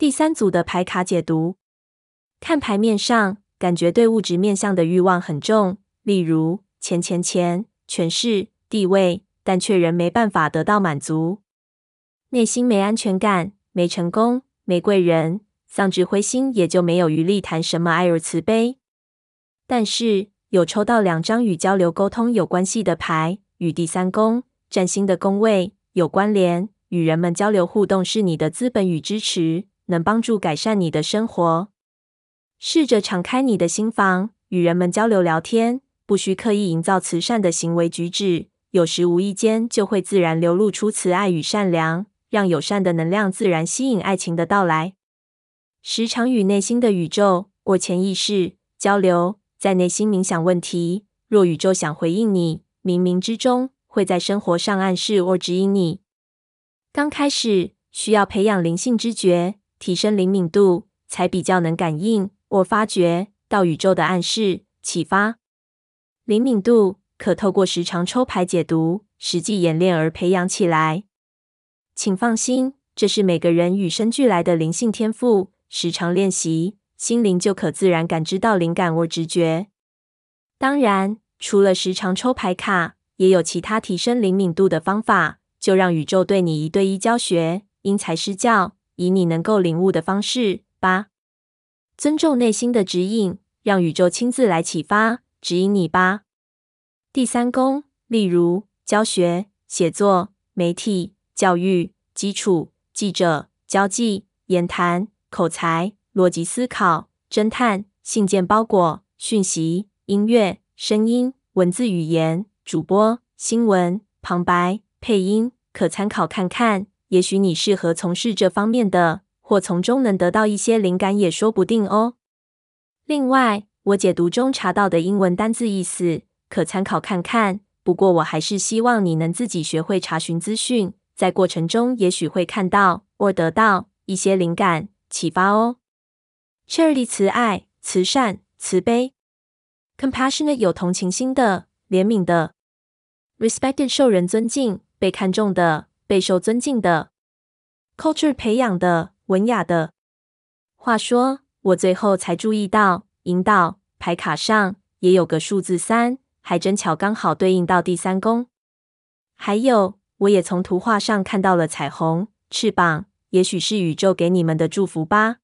第三组的牌卡解读：看牌面上，感觉对物质面向的欲望很重，例如钱钱钱、权势、地位，但却仍没办法得到满足。内心没安全感，没成功，没贵人，丧志灰心，也就没有余力谈什么爱与慈悲。但是有抽到两张与交流沟通有关系的牌，与第三宫占星的宫位有关联，与人们交流互动是你的资本与支持，能帮助改善你的生活。试着敞开你的心房，与人们交流聊天，不需刻意营造慈善的行为举止，有时无意间就会自然流露出慈爱与善良，让友善的能量自然吸引爱情的到来。时常与内心的宇宙或潜意识交流。在内心冥想问题，若宇宙想回应你，冥冥之中会在生活上暗示或指引你。刚开始需要培养灵性知觉，提升灵敏度，才比较能感应或发觉到宇宙的暗示启发。灵敏度可透过时常抽牌解读、实际演练而培养起来。请放心，这是每个人与生俱来的灵性天赋，时常练习。心灵就可自然感知到灵感或直觉。当然，除了时常抽牌卡，也有其他提升灵敏度的方法。就让宇宙对你一对一教学，因材施教，以你能够领悟的方式吧。尊重内心的指引，让宇宙亲自来启发、指引你吧。第三宫，例如教学、写作、媒体、教育、基础、记者、交际、言谈、口才。逻辑思考、侦探、信件包裹、讯息、音乐、声音、文字语言、主播、新闻、旁白、配音，可参考看看。也许你适合从事这方面的，或从中能得到一些灵感，也说不定哦。另外，我解读中查到的英文单字意思，可参考看看。不过，我还是希望你能自己学会查询资讯，在过程中也许会看到或得到一些灵感启发哦。Charity 慈爱、慈善、慈悲；compassionate 有同情心的、怜悯的；respected 受人尊敬、被看重的、备受尊敬的；culture 培养的、文雅的。话说，我最后才注意到，引导牌卡上也有个数字三，还真巧，刚好对应到第三宫。还有，我也从图画上看到了彩虹翅膀，也许是宇宙给你们的祝福吧。